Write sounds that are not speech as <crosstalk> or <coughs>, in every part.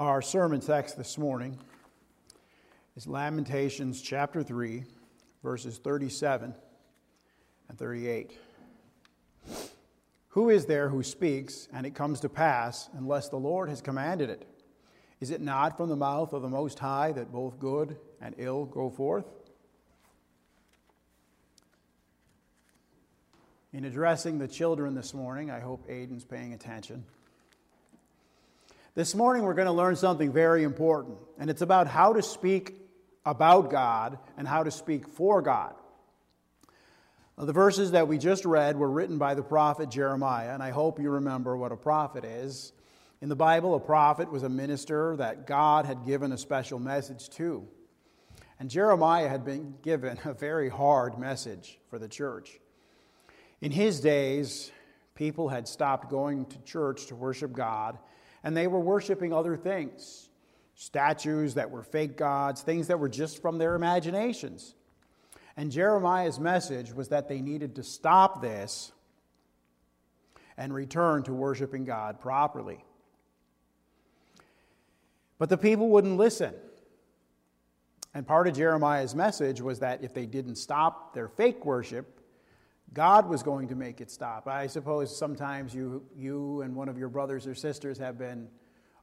Our sermon text this morning is Lamentations chapter 3, verses 37 and 38. Who is there who speaks, and it comes to pass, unless the Lord has commanded it? Is it not from the mouth of the Most High that both good and ill go forth? In addressing the children this morning, I hope Aiden's paying attention. This morning, we're going to learn something very important, and it's about how to speak about God and how to speak for God. The verses that we just read were written by the prophet Jeremiah, and I hope you remember what a prophet is. In the Bible, a prophet was a minister that God had given a special message to. And Jeremiah had been given a very hard message for the church. In his days, people had stopped going to church to worship God and they were worshiping other things statues that were fake gods, things that were just from their imaginations. And Jeremiah's message was that they needed to stop this and return to worshiping God properly. But the people wouldn't listen. And part of Jeremiah's message was that if they didn't stop their fake worship, God was going to make it stop. I suppose sometimes you, you and one of your brothers or sisters have been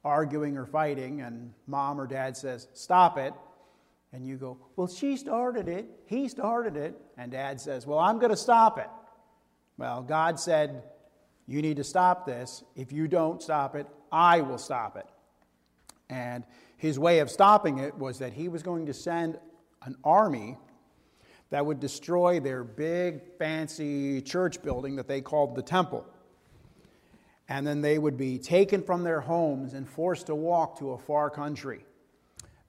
arguing or fighting, and mom or dad says, Stop it. And you go, Well, she started it. He started it. And dad says, Well, I'm going to stop it. Well, God said, You need to stop this. If you don't stop it, I will stop it. And his way of stopping it was that he was going to send an army that would destroy their big, fancy church building that they called the temple. And then they would be taken from their homes and forced to walk to a far country.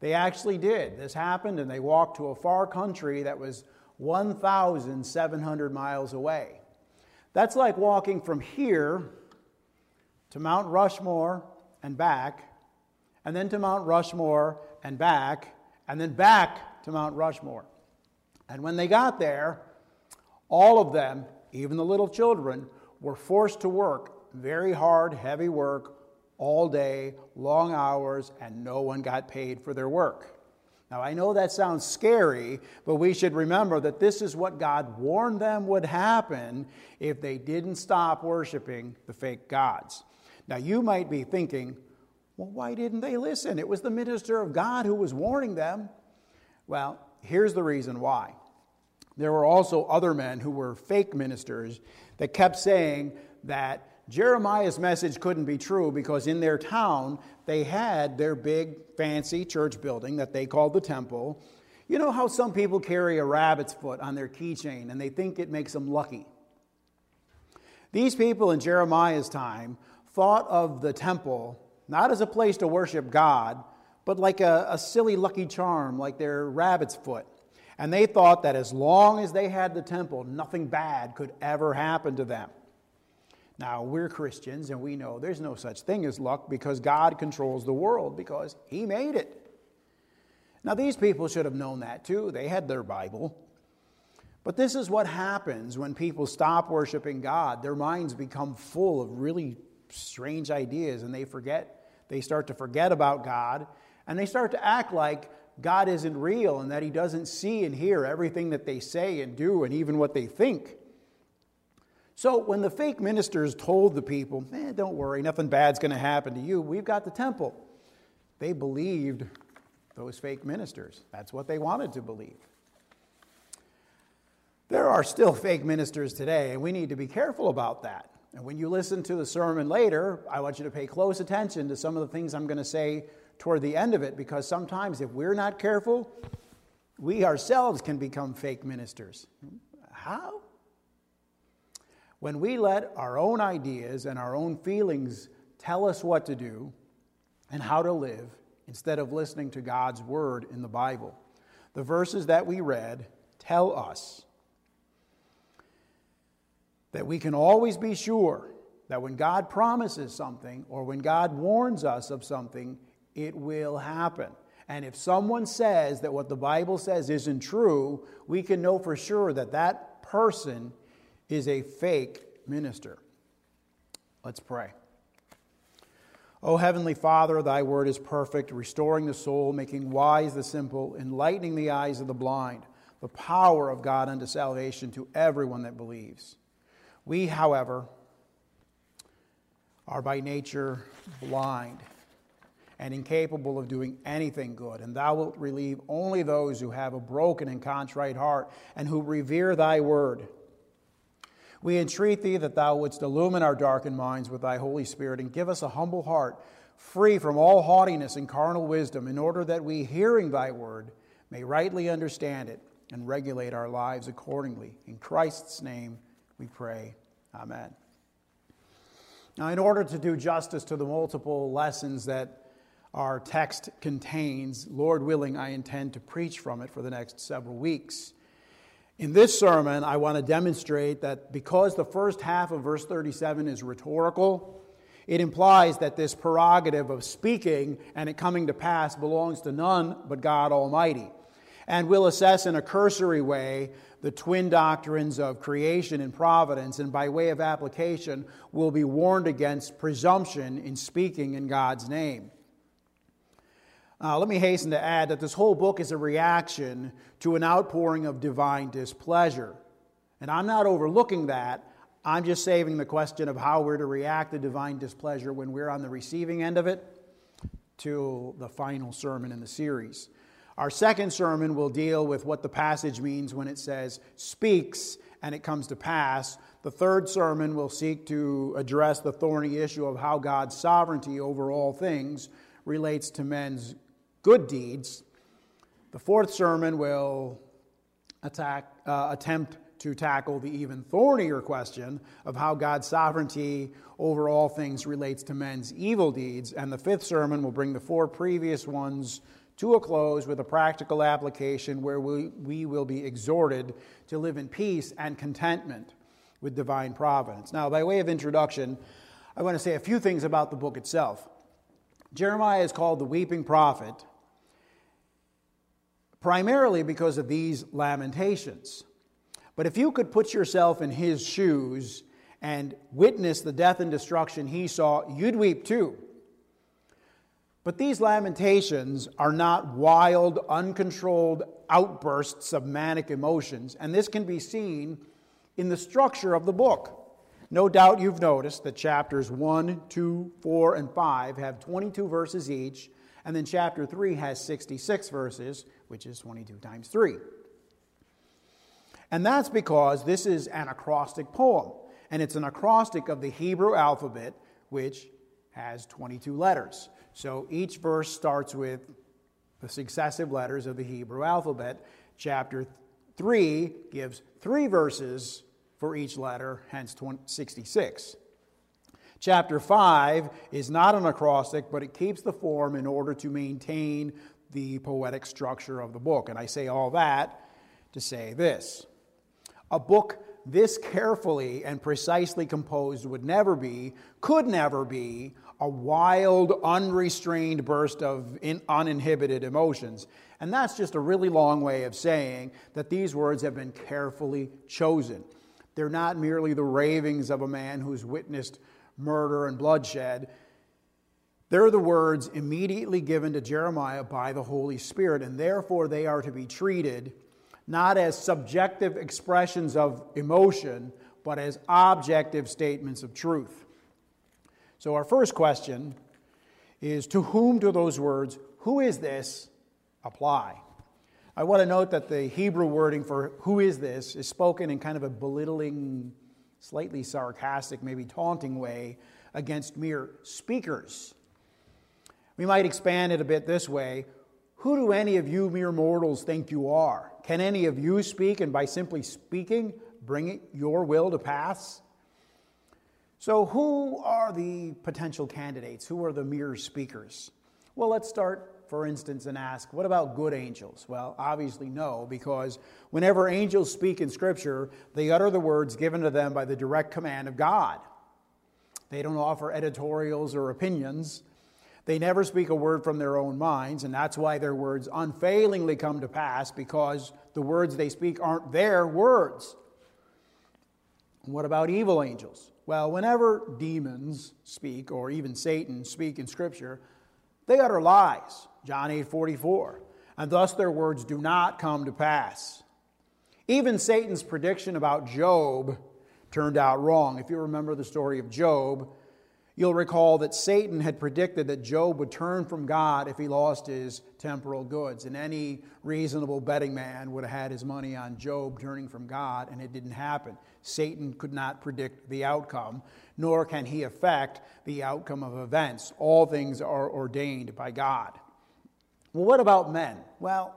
They actually did. This happened, and they walked to a far country that was 1,700 miles away. That's like walking from here to Mount Rushmore and back, and then to Mount Rushmore and back, and then back to Mount Rushmore. And when they got there, all of them, even the little children, were forced to work very hard, heavy work all day, long hours, and no one got paid for their work. Now, I know that sounds scary, but we should remember that this is what God warned them would happen if they didn't stop worshiping the fake gods. Now, you might be thinking, well, why didn't they listen? It was the minister of God who was warning them. Well, here's the reason why. There were also other men who were fake ministers that kept saying that Jeremiah's message couldn't be true because in their town they had their big fancy church building that they called the temple. You know how some people carry a rabbit's foot on their keychain and they think it makes them lucky? These people in Jeremiah's time thought of the temple not as a place to worship God, but like a, a silly lucky charm, like their rabbit's foot. And they thought that as long as they had the temple, nothing bad could ever happen to them. Now, we're Christians and we know there's no such thing as luck because God controls the world because He made it. Now, these people should have known that too. They had their Bible. But this is what happens when people stop worshiping God. Their minds become full of really strange ideas and they forget, they start to forget about God and they start to act like God isn't real and that He doesn't see and hear everything that they say and do and even what they think. So when the fake ministers told the people, eh, don't worry, nothing bad's going to happen to you, we've got the temple, they believed those fake ministers. That's what they wanted to believe. There are still fake ministers today, and we need to be careful about that. And when you listen to the sermon later, I want you to pay close attention to some of the things I'm going to say toward the end of it because sometimes if we're not careful, we ourselves can become fake ministers. How? When we let our own ideas and our own feelings tell us what to do and how to live instead of listening to God's word in the Bible. The verses that we read tell us that we can always be sure that when God promises something or when God warns us of something, it will happen. And if someone says that what the Bible says isn't true, we can know for sure that that person is a fake minister. Let's pray. O Heavenly Father, thy word is perfect, restoring the soul, making wise the simple, enlightening the eyes of the blind, the power of God unto salvation to everyone that believes. We, however, are by nature blind and incapable of doing anything good, and thou wilt relieve only those who have a broken and contrite heart and who revere thy word. We entreat thee that thou wouldst illumine our darkened minds with thy Holy Spirit and give us a humble heart, free from all haughtiness and carnal wisdom, in order that we, hearing thy word, may rightly understand it and regulate our lives accordingly. In Christ's name we pray. Amen. Now, in order to do justice to the multiple lessons that our text contains, Lord willing, I intend to preach from it for the next several weeks. In this sermon, I want to demonstrate that because the first half of verse 37 is rhetorical, it implies that this prerogative of speaking and it coming to pass belongs to none but God Almighty. And we'll assess in a cursory way the twin doctrines of creation and providence, and by way of application, we'll be warned against presumption in speaking in God's name. Uh, let me hasten to add that this whole book is a reaction to an outpouring of divine displeasure. And I'm not overlooking that. I'm just saving the question of how we're to react to divine displeasure when we're on the receiving end of it to the final sermon in the series. Our second sermon will deal with what the passage means when it says speaks and it comes to pass. The third sermon will seek to address the thorny issue of how God's sovereignty over all things relates to men's good deeds. The fourth sermon will attack, uh, attempt to tackle the even thornier question of how God's sovereignty over all things relates to men's evil deeds. And the fifth sermon will bring the four previous ones to a close with a practical application where we, we will be exhorted to live in peace and contentment with divine providence. Now, by way of introduction, I want to say a few things about the book itself. Jeremiah is called the weeping prophet primarily because of these lamentations. But if you could put yourself in his shoes and witness the death and destruction he saw, you'd weep too. But these lamentations are not wild, uncontrolled outbursts of manic emotions, and this can be seen in the structure of the book. No doubt you've noticed that chapters 1, 2, 4, and 5 have 22 verses each, and then chapter 3 has 66 verses, which is 22 times 3. And that's because this is an acrostic poem, and it's an acrostic of the Hebrew alphabet, which has 22 letters. So each verse starts with the successive letters of the Hebrew alphabet. Chapter 3 gives three verses for each letter, hence 66. Chapter 5 is not an acrostic, but it keeps the form in order to maintain the poetic structure of the book. And I say all that to say this a book this carefully and precisely composed would never be, could never be, a wild, unrestrained burst of uninhibited emotions. And that's just a really long way of saying that these words have been carefully chosen. They're not merely the ravings of a man who's witnessed murder and bloodshed. They're the words immediately given to Jeremiah by the Holy Spirit, and therefore they are to be treated not as subjective expressions of emotion, but as objective statements of truth. So, our first question is To whom do those words, who is this, apply? I want to note that the Hebrew wording for who is this is spoken in kind of a belittling, slightly sarcastic, maybe taunting way against mere speakers. We might expand it a bit this way Who do any of you mere mortals think you are? Can any of you speak and by simply speaking bring your will to pass? So, who are the potential candidates? Who are the mere speakers? Well, let's start, for instance, and ask what about good angels? Well, obviously, no, because whenever angels speak in Scripture, they utter the words given to them by the direct command of God. They don't offer editorials or opinions. They never speak a word from their own minds, and that's why their words unfailingly come to pass because the words they speak aren't their words. What about evil angels? Well, whenever demons speak, or even Satan speak in Scripture, they utter lies. John 8 44. And thus their words do not come to pass. Even Satan's prediction about Job turned out wrong. If you remember the story of Job, You'll recall that Satan had predicted that Job would turn from God if he lost his temporal goods. And any reasonable betting man would have had his money on Job turning from God, and it didn't happen. Satan could not predict the outcome, nor can he affect the outcome of events. All things are ordained by God. Well, what about men? Well,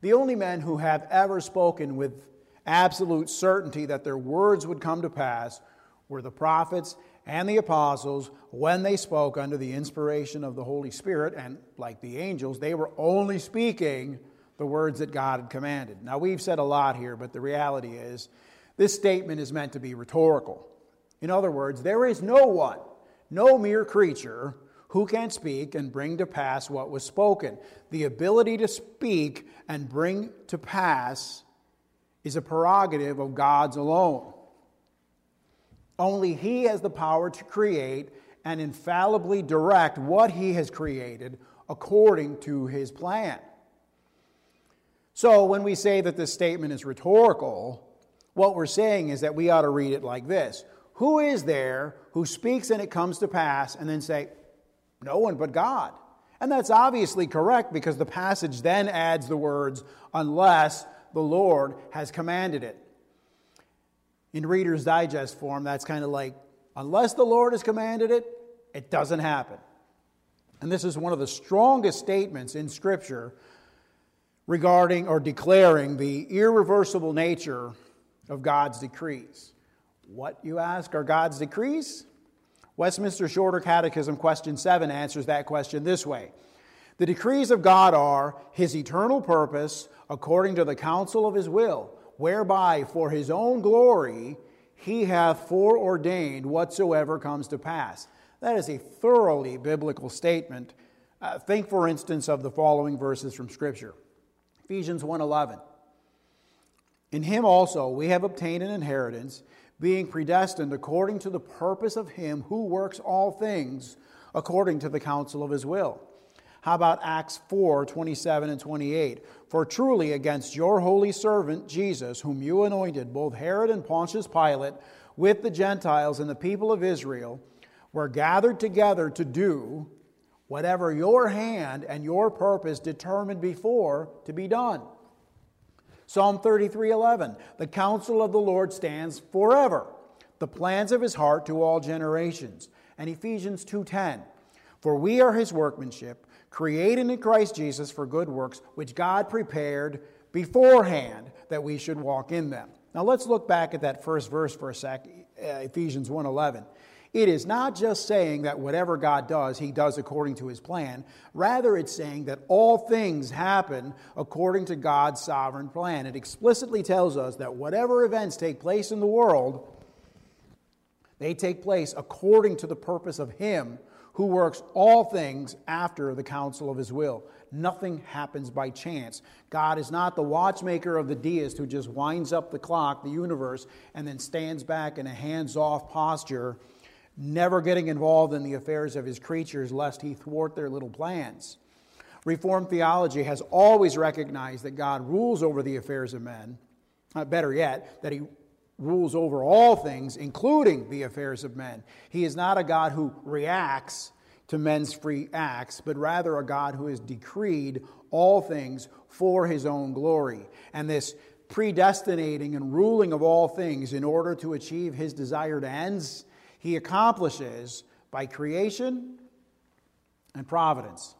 the only men who have ever spoken with absolute certainty that their words would come to pass were the prophets and the apostles when they spoke under the inspiration of the Holy Spirit, and like the angels, they were only speaking the words that God had commanded. Now, we've said a lot here, but the reality is this statement is meant to be rhetorical. In other words, there is no one, no mere creature, who can speak and bring to pass what was spoken. The ability to speak and bring to pass is a prerogative of God's alone. Only He has the power to create and infallibly direct what He has created according to His plan. So, when we say that this statement is rhetorical, what we're saying is that we ought to read it like this Who is there who speaks and it comes to pass, and then say, No one but God? And that's obviously correct because the passage then adds the words, unless the Lord has commanded it in Reader's Digest form, that's kind of like, unless the Lord has commanded it, it doesn't happen. And this is one of the strongest statements in Scripture regarding or declaring the irreversible nature of God's decrees. What, you ask, are God's decrees? Westminster Shorter Catechism, question 7, answers that question this way The decrees of God are His eternal purpose according to the counsel of His will whereby for his own glory he hath foreordained whatsoever comes to pass. That is a thoroughly biblical statement. Uh, think, for instance, of the following verses from Scripture Ephesians 1:11. In him also we have obtained an inheritance, being predestined according to the purpose of him who works all things according to the counsel of his will how about Acts 4 27 and 28? For truly against your holy servant Jesus, whom you anointed, both Herod and Pontius Pilate, with the Gentiles and the people of Israel, were gathered together to do whatever your hand and your purpose determined before to be done. Psalm 33 11. The counsel of the Lord stands forever, the plans of his heart to all generations. And Ephesians 2:10. For we are his workmanship created in Christ Jesus for good works, which God prepared beforehand that we should walk in them. Now let's look back at that first verse for a sec, uh, Ephesians 1:11. It is not just saying that whatever God does, he does according to his plan. Rather, it's saying that all things happen according to God's sovereign plan. It explicitly tells us that whatever events take place in the world, they take place according to the purpose of him who works all things after the counsel of his will. Nothing happens by chance. God is not the watchmaker of the deist who just winds up the clock, the universe, and then stands back in a hands off posture, never getting involved in the affairs of his creatures lest he thwart their little plans. Reformed theology has always recognized that God rules over the affairs of men. Uh, better yet, that he rules over all things, including the affairs of men. He is not a God who reacts to men's free acts, but rather a God who has decreed all things for his own glory. And this predestinating and ruling of all things in order to achieve his desired ends, he accomplishes by creation and providence.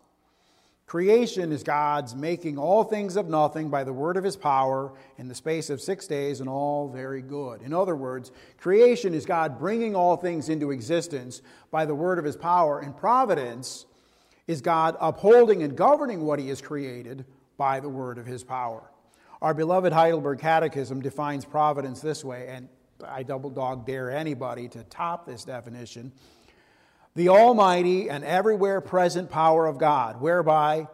Creation is God's making all things of nothing by the word of his power in the space of six days, and all very good. In other words, creation is God bringing all things into existence by the word of his power, and providence is God upholding and governing what he has created by the word of his power. Our beloved Heidelberg Catechism defines providence this way, and I double dog dare anybody to top this definition the almighty and everywhere present power of God, whereby,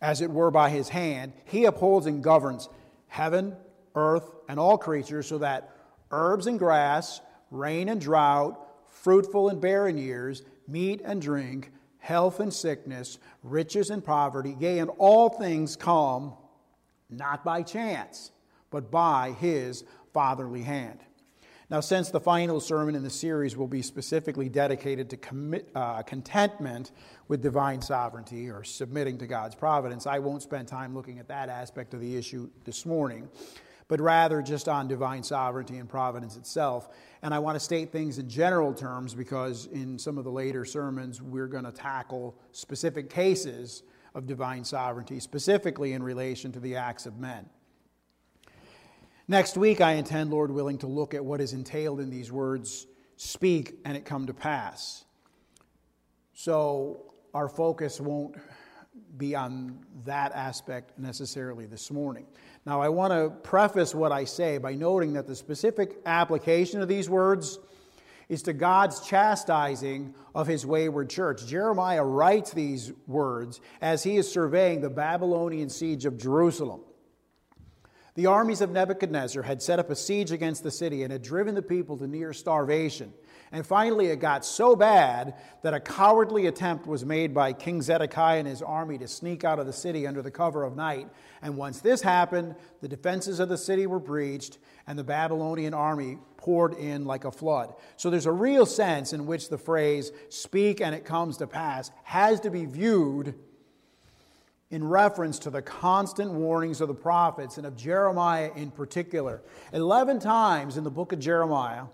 as it were by his hand, he upholds and governs heaven, earth, and all creatures, so that herbs and grass, rain and drought, fruitful and barren years, meat and drink, health and sickness, riches and poverty, yea, and all things come not by chance, but by his fatherly hand. Now, since the final sermon in the series will be specifically dedicated to commit, uh, contentment with divine sovereignty or submitting to God's providence, I won't spend time looking at that aspect of the issue this morning, but rather just on divine sovereignty and providence itself. And I want to state things in general terms because in some of the later sermons, we're going to tackle specific cases of divine sovereignty, specifically in relation to the acts of men. Next week, I intend, Lord willing, to look at what is entailed in these words speak and it come to pass. So our focus won't be on that aspect necessarily this morning. Now, I want to preface what I say by noting that the specific application of these words is to God's chastising of his wayward church. Jeremiah writes these words as he is surveying the Babylonian siege of Jerusalem. The armies of Nebuchadnezzar had set up a siege against the city and had driven the people to near starvation. And finally, it got so bad that a cowardly attempt was made by King Zedekiah and his army to sneak out of the city under the cover of night. And once this happened, the defenses of the city were breached, and the Babylonian army poured in like a flood. So there's a real sense in which the phrase, speak and it comes to pass, has to be viewed in reference to the constant warnings of the prophets and of Jeremiah in particular. 11 times in the book of Jeremiah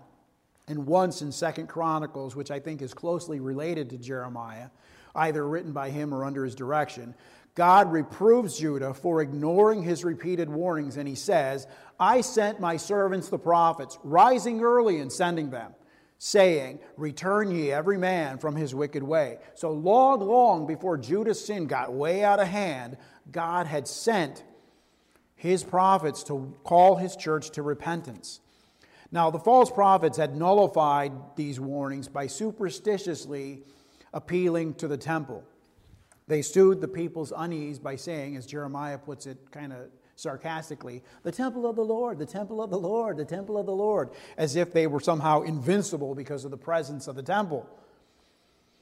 and once in Second Chronicles, which I think is closely related to Jeremiah, either written by him or under his direction, God reproves Judah for ignoring his repeated warnings and he says, "I sent my servants the prophets, rising early and sending them." Saying, Return ye every man from his wicked way. So long, long before Judah's sin got way out of hand, God had sent his prophets to call his church to repentance. Now, the false prophets had nullified these warnings by superstitiously appealing to the temple. They soothed the people's unease by saying, as Jeremiah puts it kind of sarcastically, the temple of the Lord, the temple of the Lord, the temple of the Lord, as if they were somehow invincible because of the presence of the temple.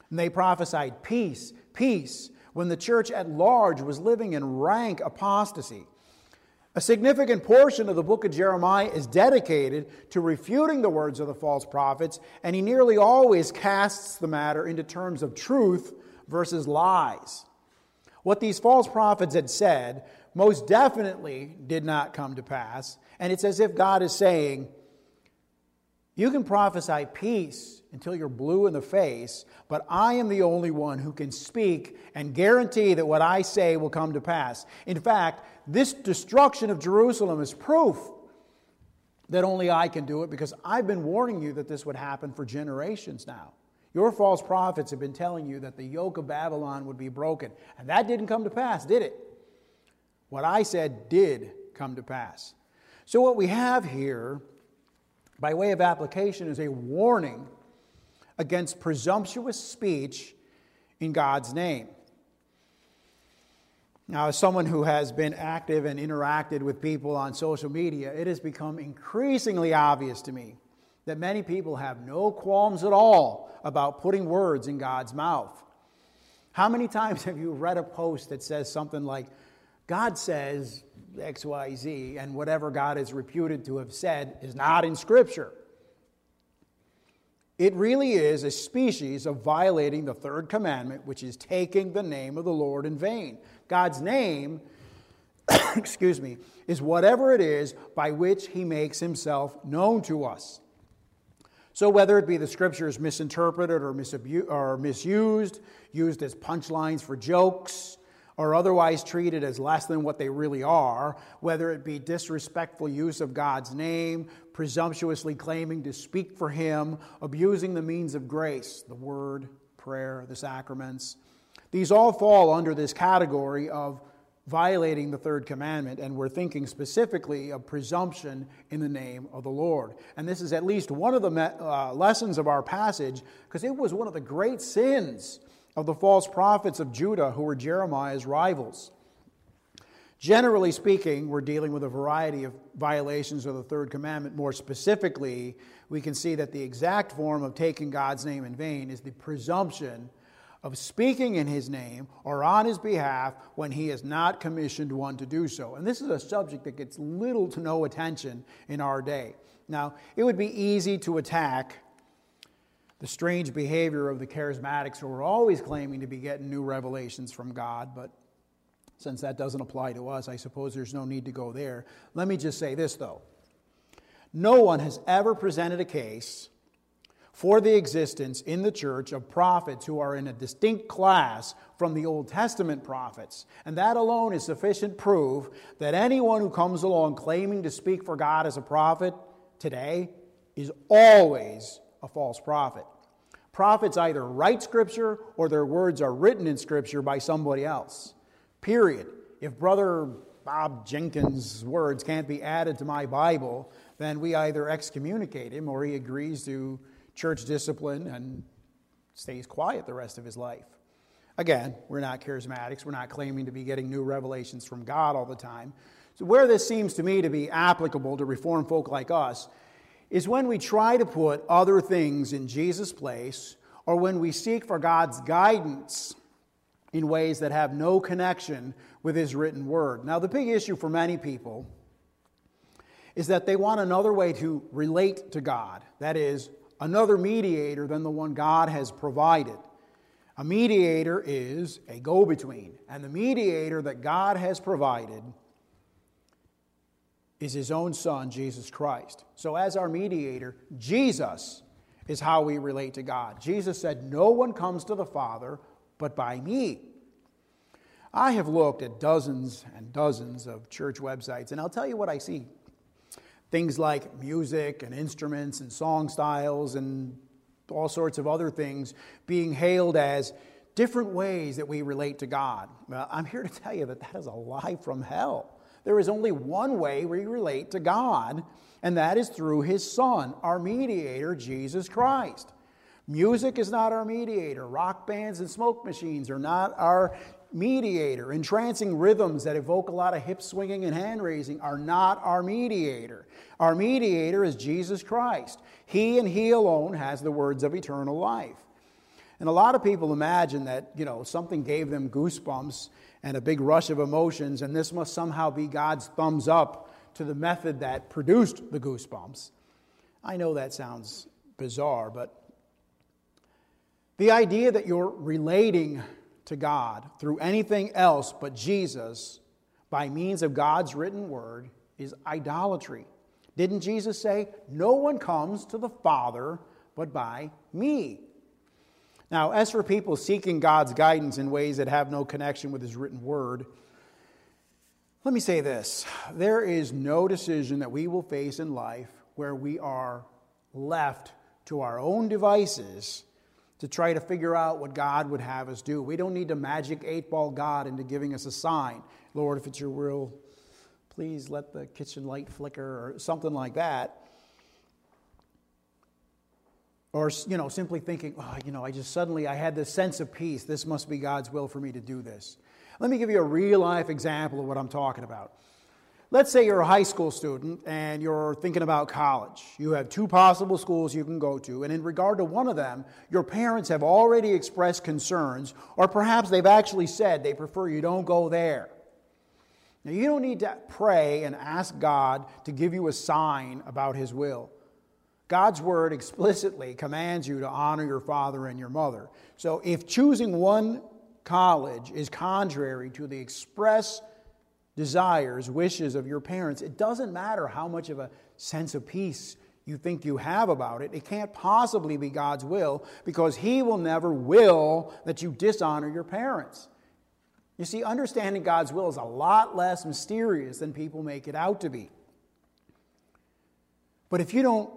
And they prophesied peace, peace, when the church at large was living in rank apostasy. A significant portion of the book of Jeremiah is dedicated to refuting the words of the false prophets, and he nearly always casts the matter into terms of truth versus lies. What these false prophets had said most definitely did not come to pass. And it's as if God is saying, You can prophesy peace until you're blue in the face, but I am the only one who can speak and guarantee that what I say will come to pass. In fact, this destruction of Jerusalem is proof that only I can do it because I've been warning you that this would happen for generations now. Your false prophets have been telling you that the yoke of Babylon would be broken, and that didn't come to pass, did it? What I said did come to pass. So, what we have here, by way of application, is a warning against presumptuous speech in God's name. Now, as someone who has been active and interacted with people on social media, it has become increasingly obvious to me that many people have no qualms at all about putting words in God's mouth. How many times have you read a post that says something like, God says XYZ, and whatever God is reputed to have said is not in Scripture. It really is a species of violating the third commandment, which is taking the name of the Lord in vain. God's name, <coughs> excuse me, is whatever it is by which he makes himself known to us. So, whether it be the scriptures misinterpreted or, misabu- or misused, used as punchlines for jokes, or otherwise treated as less than what they really are, whether it be disrespectful use of God's name, presumptuously claiming to speak for Him, abusing the means of grace, the word, prayer, the sacraments. These all fall under this category of violating the third commandment, and we're thinking specifically of presumption in the name of the Lord. And this is at least one of the uh, lessons of our passage, because it was one of the great sins of the false prophets of Judah who were Jeremiah's rivals. Generally speaking, we're dealing with a variety of violations of the third commandment. More specifically, we can see that the exact form of taking God's name in vain is the presumption of speaking in his name or on his behalf when he has not commissioned one to do so. And this is a subject that gets little to no attention in our day. Now, it would be easy to attack the strange behavior of the charismatics who are always claiming to be getting new revelations from God, but since that doesn't apply to us, I suppose there's no need to go there. Let me just say this, though. No one has ever presented a case for the existence in the church of prophets who are in a distinct class from the Old Testament prophets. And that alone is sufficient proof that anyone who comes along claiming to speak for God as a prophet today is always a false prophet. Prophets either write Scripture or their words are written in Scripture by somebody else. Period. If Brother Bob Jenkins' words can't be added to my Bible, then we either excommunicate him or he agrees to church discipline and stays quiet the rest of his life. Again, we're not charismatics. We're not claiming to be getting new revelations from God all the time. So, where this seems to me to be applicable to reform folk like us is when we try to put other things in Jesus' place or when we seek for God's guidance in ways that have no connection with His written word. Now, the big issue for many people is that they want another way to relate to God. That is, another mediator than the one God has provided. A mediator is a go between, and the mediator that God has provided is His own Son, Jesus Christ. So, as our mediator, Jesus is how we relate to God. Jesus said, No one comes to the Father but by me. I have looked at dozens and dozens of church websites, and I'll tell you what I see. Things like music and instruments and song styles and all sorts of other things being hailed as different ways that we relate to God. Well, I'm here to tell you that that is a lie from hell. There is only one way we relate to God, and that is through His Son, our mediator, Jesus Christ. Music is not our mediator. Rock bands and smoke machines are not our mediator. Entrancing rhythms that evoke a lot of hip swinging and hand raising are not our mediator. Our mediator is Jesus Christ. He and He alone has the words of eternal life. And a lot of people imagine that, you know, something gave them goosebumps and a big rush of emotions, and this must somehow be God's thumbs up to the method that produced the goosebumps. I know that sounds bizarre, but the idea that you're relating to God through anything else but Jesus by means of God's written word is idolatry. Didn't Jesus say, No one comes to the Father but by me? Now, as for people seeking God's guidance in ways that have no connection with His written word, let me say this there is no decision that we will face in life where we are left to our own devices to try to figure out what God would have us do. We don't need to magic eight ball God into giving us a sign. Lord, if it's your will, please let the kitchen light flicker or something like that. Or, you know, simply thinking, oh, you know, I just suddenly, I had this sense of peace. This must be God's will for me to do this. Let me give you a real life example of what I'm talking about. Let's say you're a high school student and you're thinking about college. You have two possible schools you can go to, and in regard to one of them, your parents have already expressed concerns, or perhaps they've actually said they prefer you don't go there. Now, you don't need to pray and ask God to give you a sign about His will. God's word explicitly commands you to honor your father and your mother. So, if choosing one college is contrary to the express desires, wishes of your parents, it doesn't matter how much of a sense of peace you think you have about it. It can't possibly be God's will because He will never will that you dishonor your parents. You see, understanding God's will is a lot less mysterious than people make it out to be. But if you don't,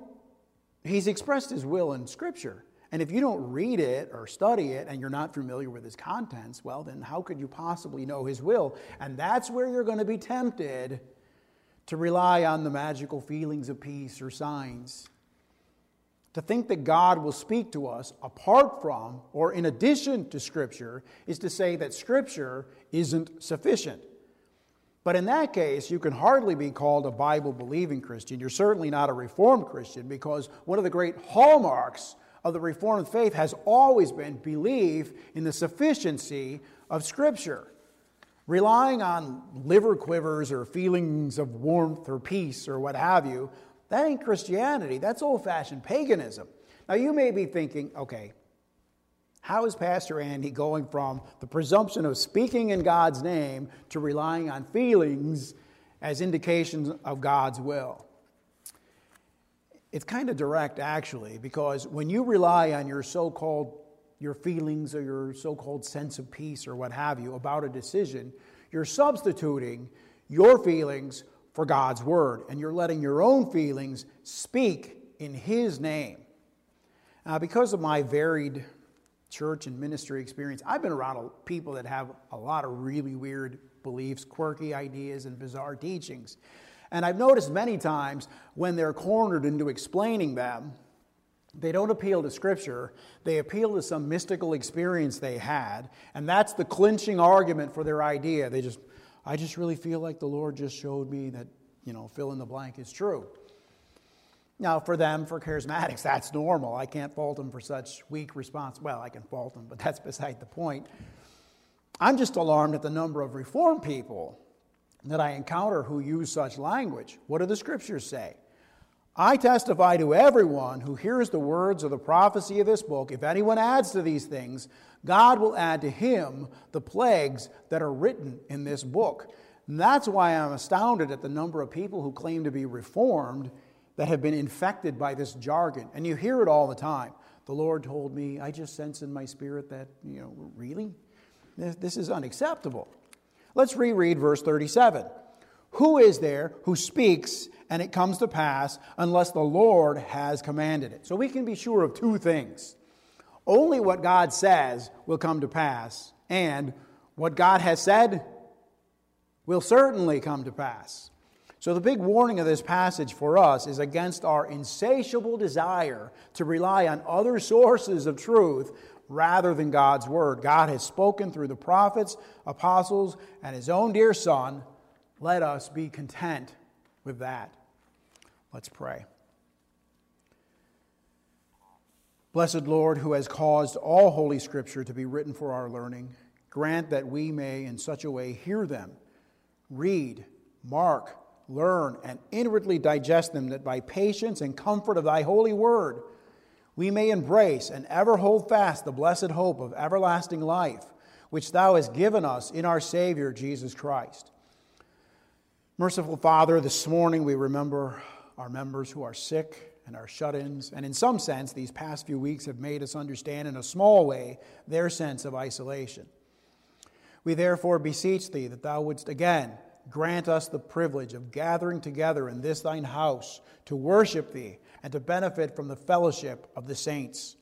He's expressed His will in Scripture. And if you don't read it or study it and you're not familiar with its contents, well, then how could you possibly know his will? And that's where you're going to be tempted to rely on the magical feelings of peace or signs. To think that God will speak to us apart from or in addition to Scripture is to say that Scripture isn't sufficient. But in that case, you can hardly be called a Bible believing Christian. You're certainly not a Reformed Christian because one of the great hallmarks of the Reformed faith has always been belief in the sufficiency of Scripture. Relying on liver quivers or feelings of warmth or peace or what have you, that ain't Christianity. That's old fashioned paganism. Now, you may be thinking, okay, how is Pastor Andy going from the presumption of speaking in God's name to relying on feelings as indications of God's will? It's kind of direct, actually, because when you rely on your so called your feelings or your so called sense of peace or what have you about a decision, you're substituting your feelings for God's word, and you're letting your own feelings speak in His name. Now, because of my varied church and ministry experience, I've been around people that have a lot of really weird beliefs, quirky ideas, and bizarre teachings. And I've noticed many times when they're cornered into explaining them, they don't appeal to Scripture, they appeal to some mystical experience they had, and that's the clinching argument for their idea. They just, I just really feel like the Lord just showed me that, you know, fill in the blank is true. Now, for them, for charismatics, that's normal. I can't fault them for such weak response. Well, I can fault them, but that's beside the point. I'm just alarmed at the number of reformed people that I encounter who use such language. What do the scriptures say? I testify to everyone who hears the words of the prophecy of this book if anyone adds to these things, God will add to him the plagues that are written in this book. And that's why I'm astounded at the number of people who claim to be reformed that have been infected by this jargon. And you hear it all the time. The Lord told me, I just sense in my spirit that, you know, really? This is unacceptable. Let's reread verse 37. Who is there who speaks and it comes to pass unless the Lord has commanded it? So we can be sure of two things. Only what God says will come to pass, and what God has said will certainly come to pass. So, the big warning of this passage for us is against our insatiable desire to rely on other <laughs> sources of truth rather than God's word. God has spoken through the prophets, apostles, and his own dear Son. Let us be content with that. Let's pray. Blessed Lord, who has caused all Holy Scripture to be written for our learning, grant that we may in such a way hear them, read, mark, learn, and inwardly digest them, that by patience and comfort of thy holy word we may embrace and ever hold fast the blessed hope of everlasting life, which thou hast given us in our Savior Jesus Christ. Merciful Father, this morning we remember our members who are sick and our shut ins, and in some sense, these past few weeks have made us understand in a small way their sense of isolation. We therefore beseech thee that thou wouldst again grant us the privilege of gathering together in this thine house to worship thee and to benefit from the fellowship of the saints.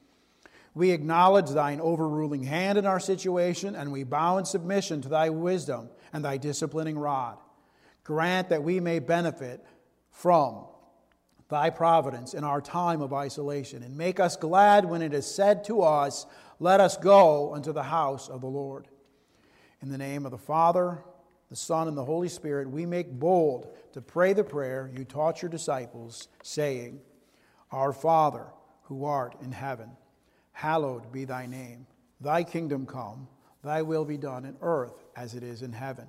We acknowledge thine overruling hand in our situation, and we bow in submission to thy wisdom and thy disciplining rod. Grant that we may benefit from thy providence in our time of isolation, and make us glad when it is said to us, Let us go unto the house of the Lord. In the name of the Father, the Son, and the Holy Spirit, we make bold to pray the prayer you taught your disciples, saying, Our Father, who art in heaven, hallowed be thy name. Thy kingdom come, thy will be done in earth as it is in heaven.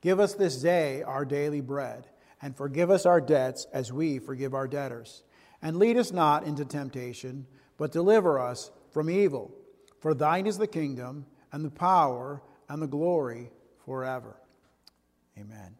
Give us this day our daily bread, and forgive us our debts as we forgive our debtors. And lead us not into temptation, but deliver us from evil. For thine is the kingdom, and the power, and the glory forever. Amen.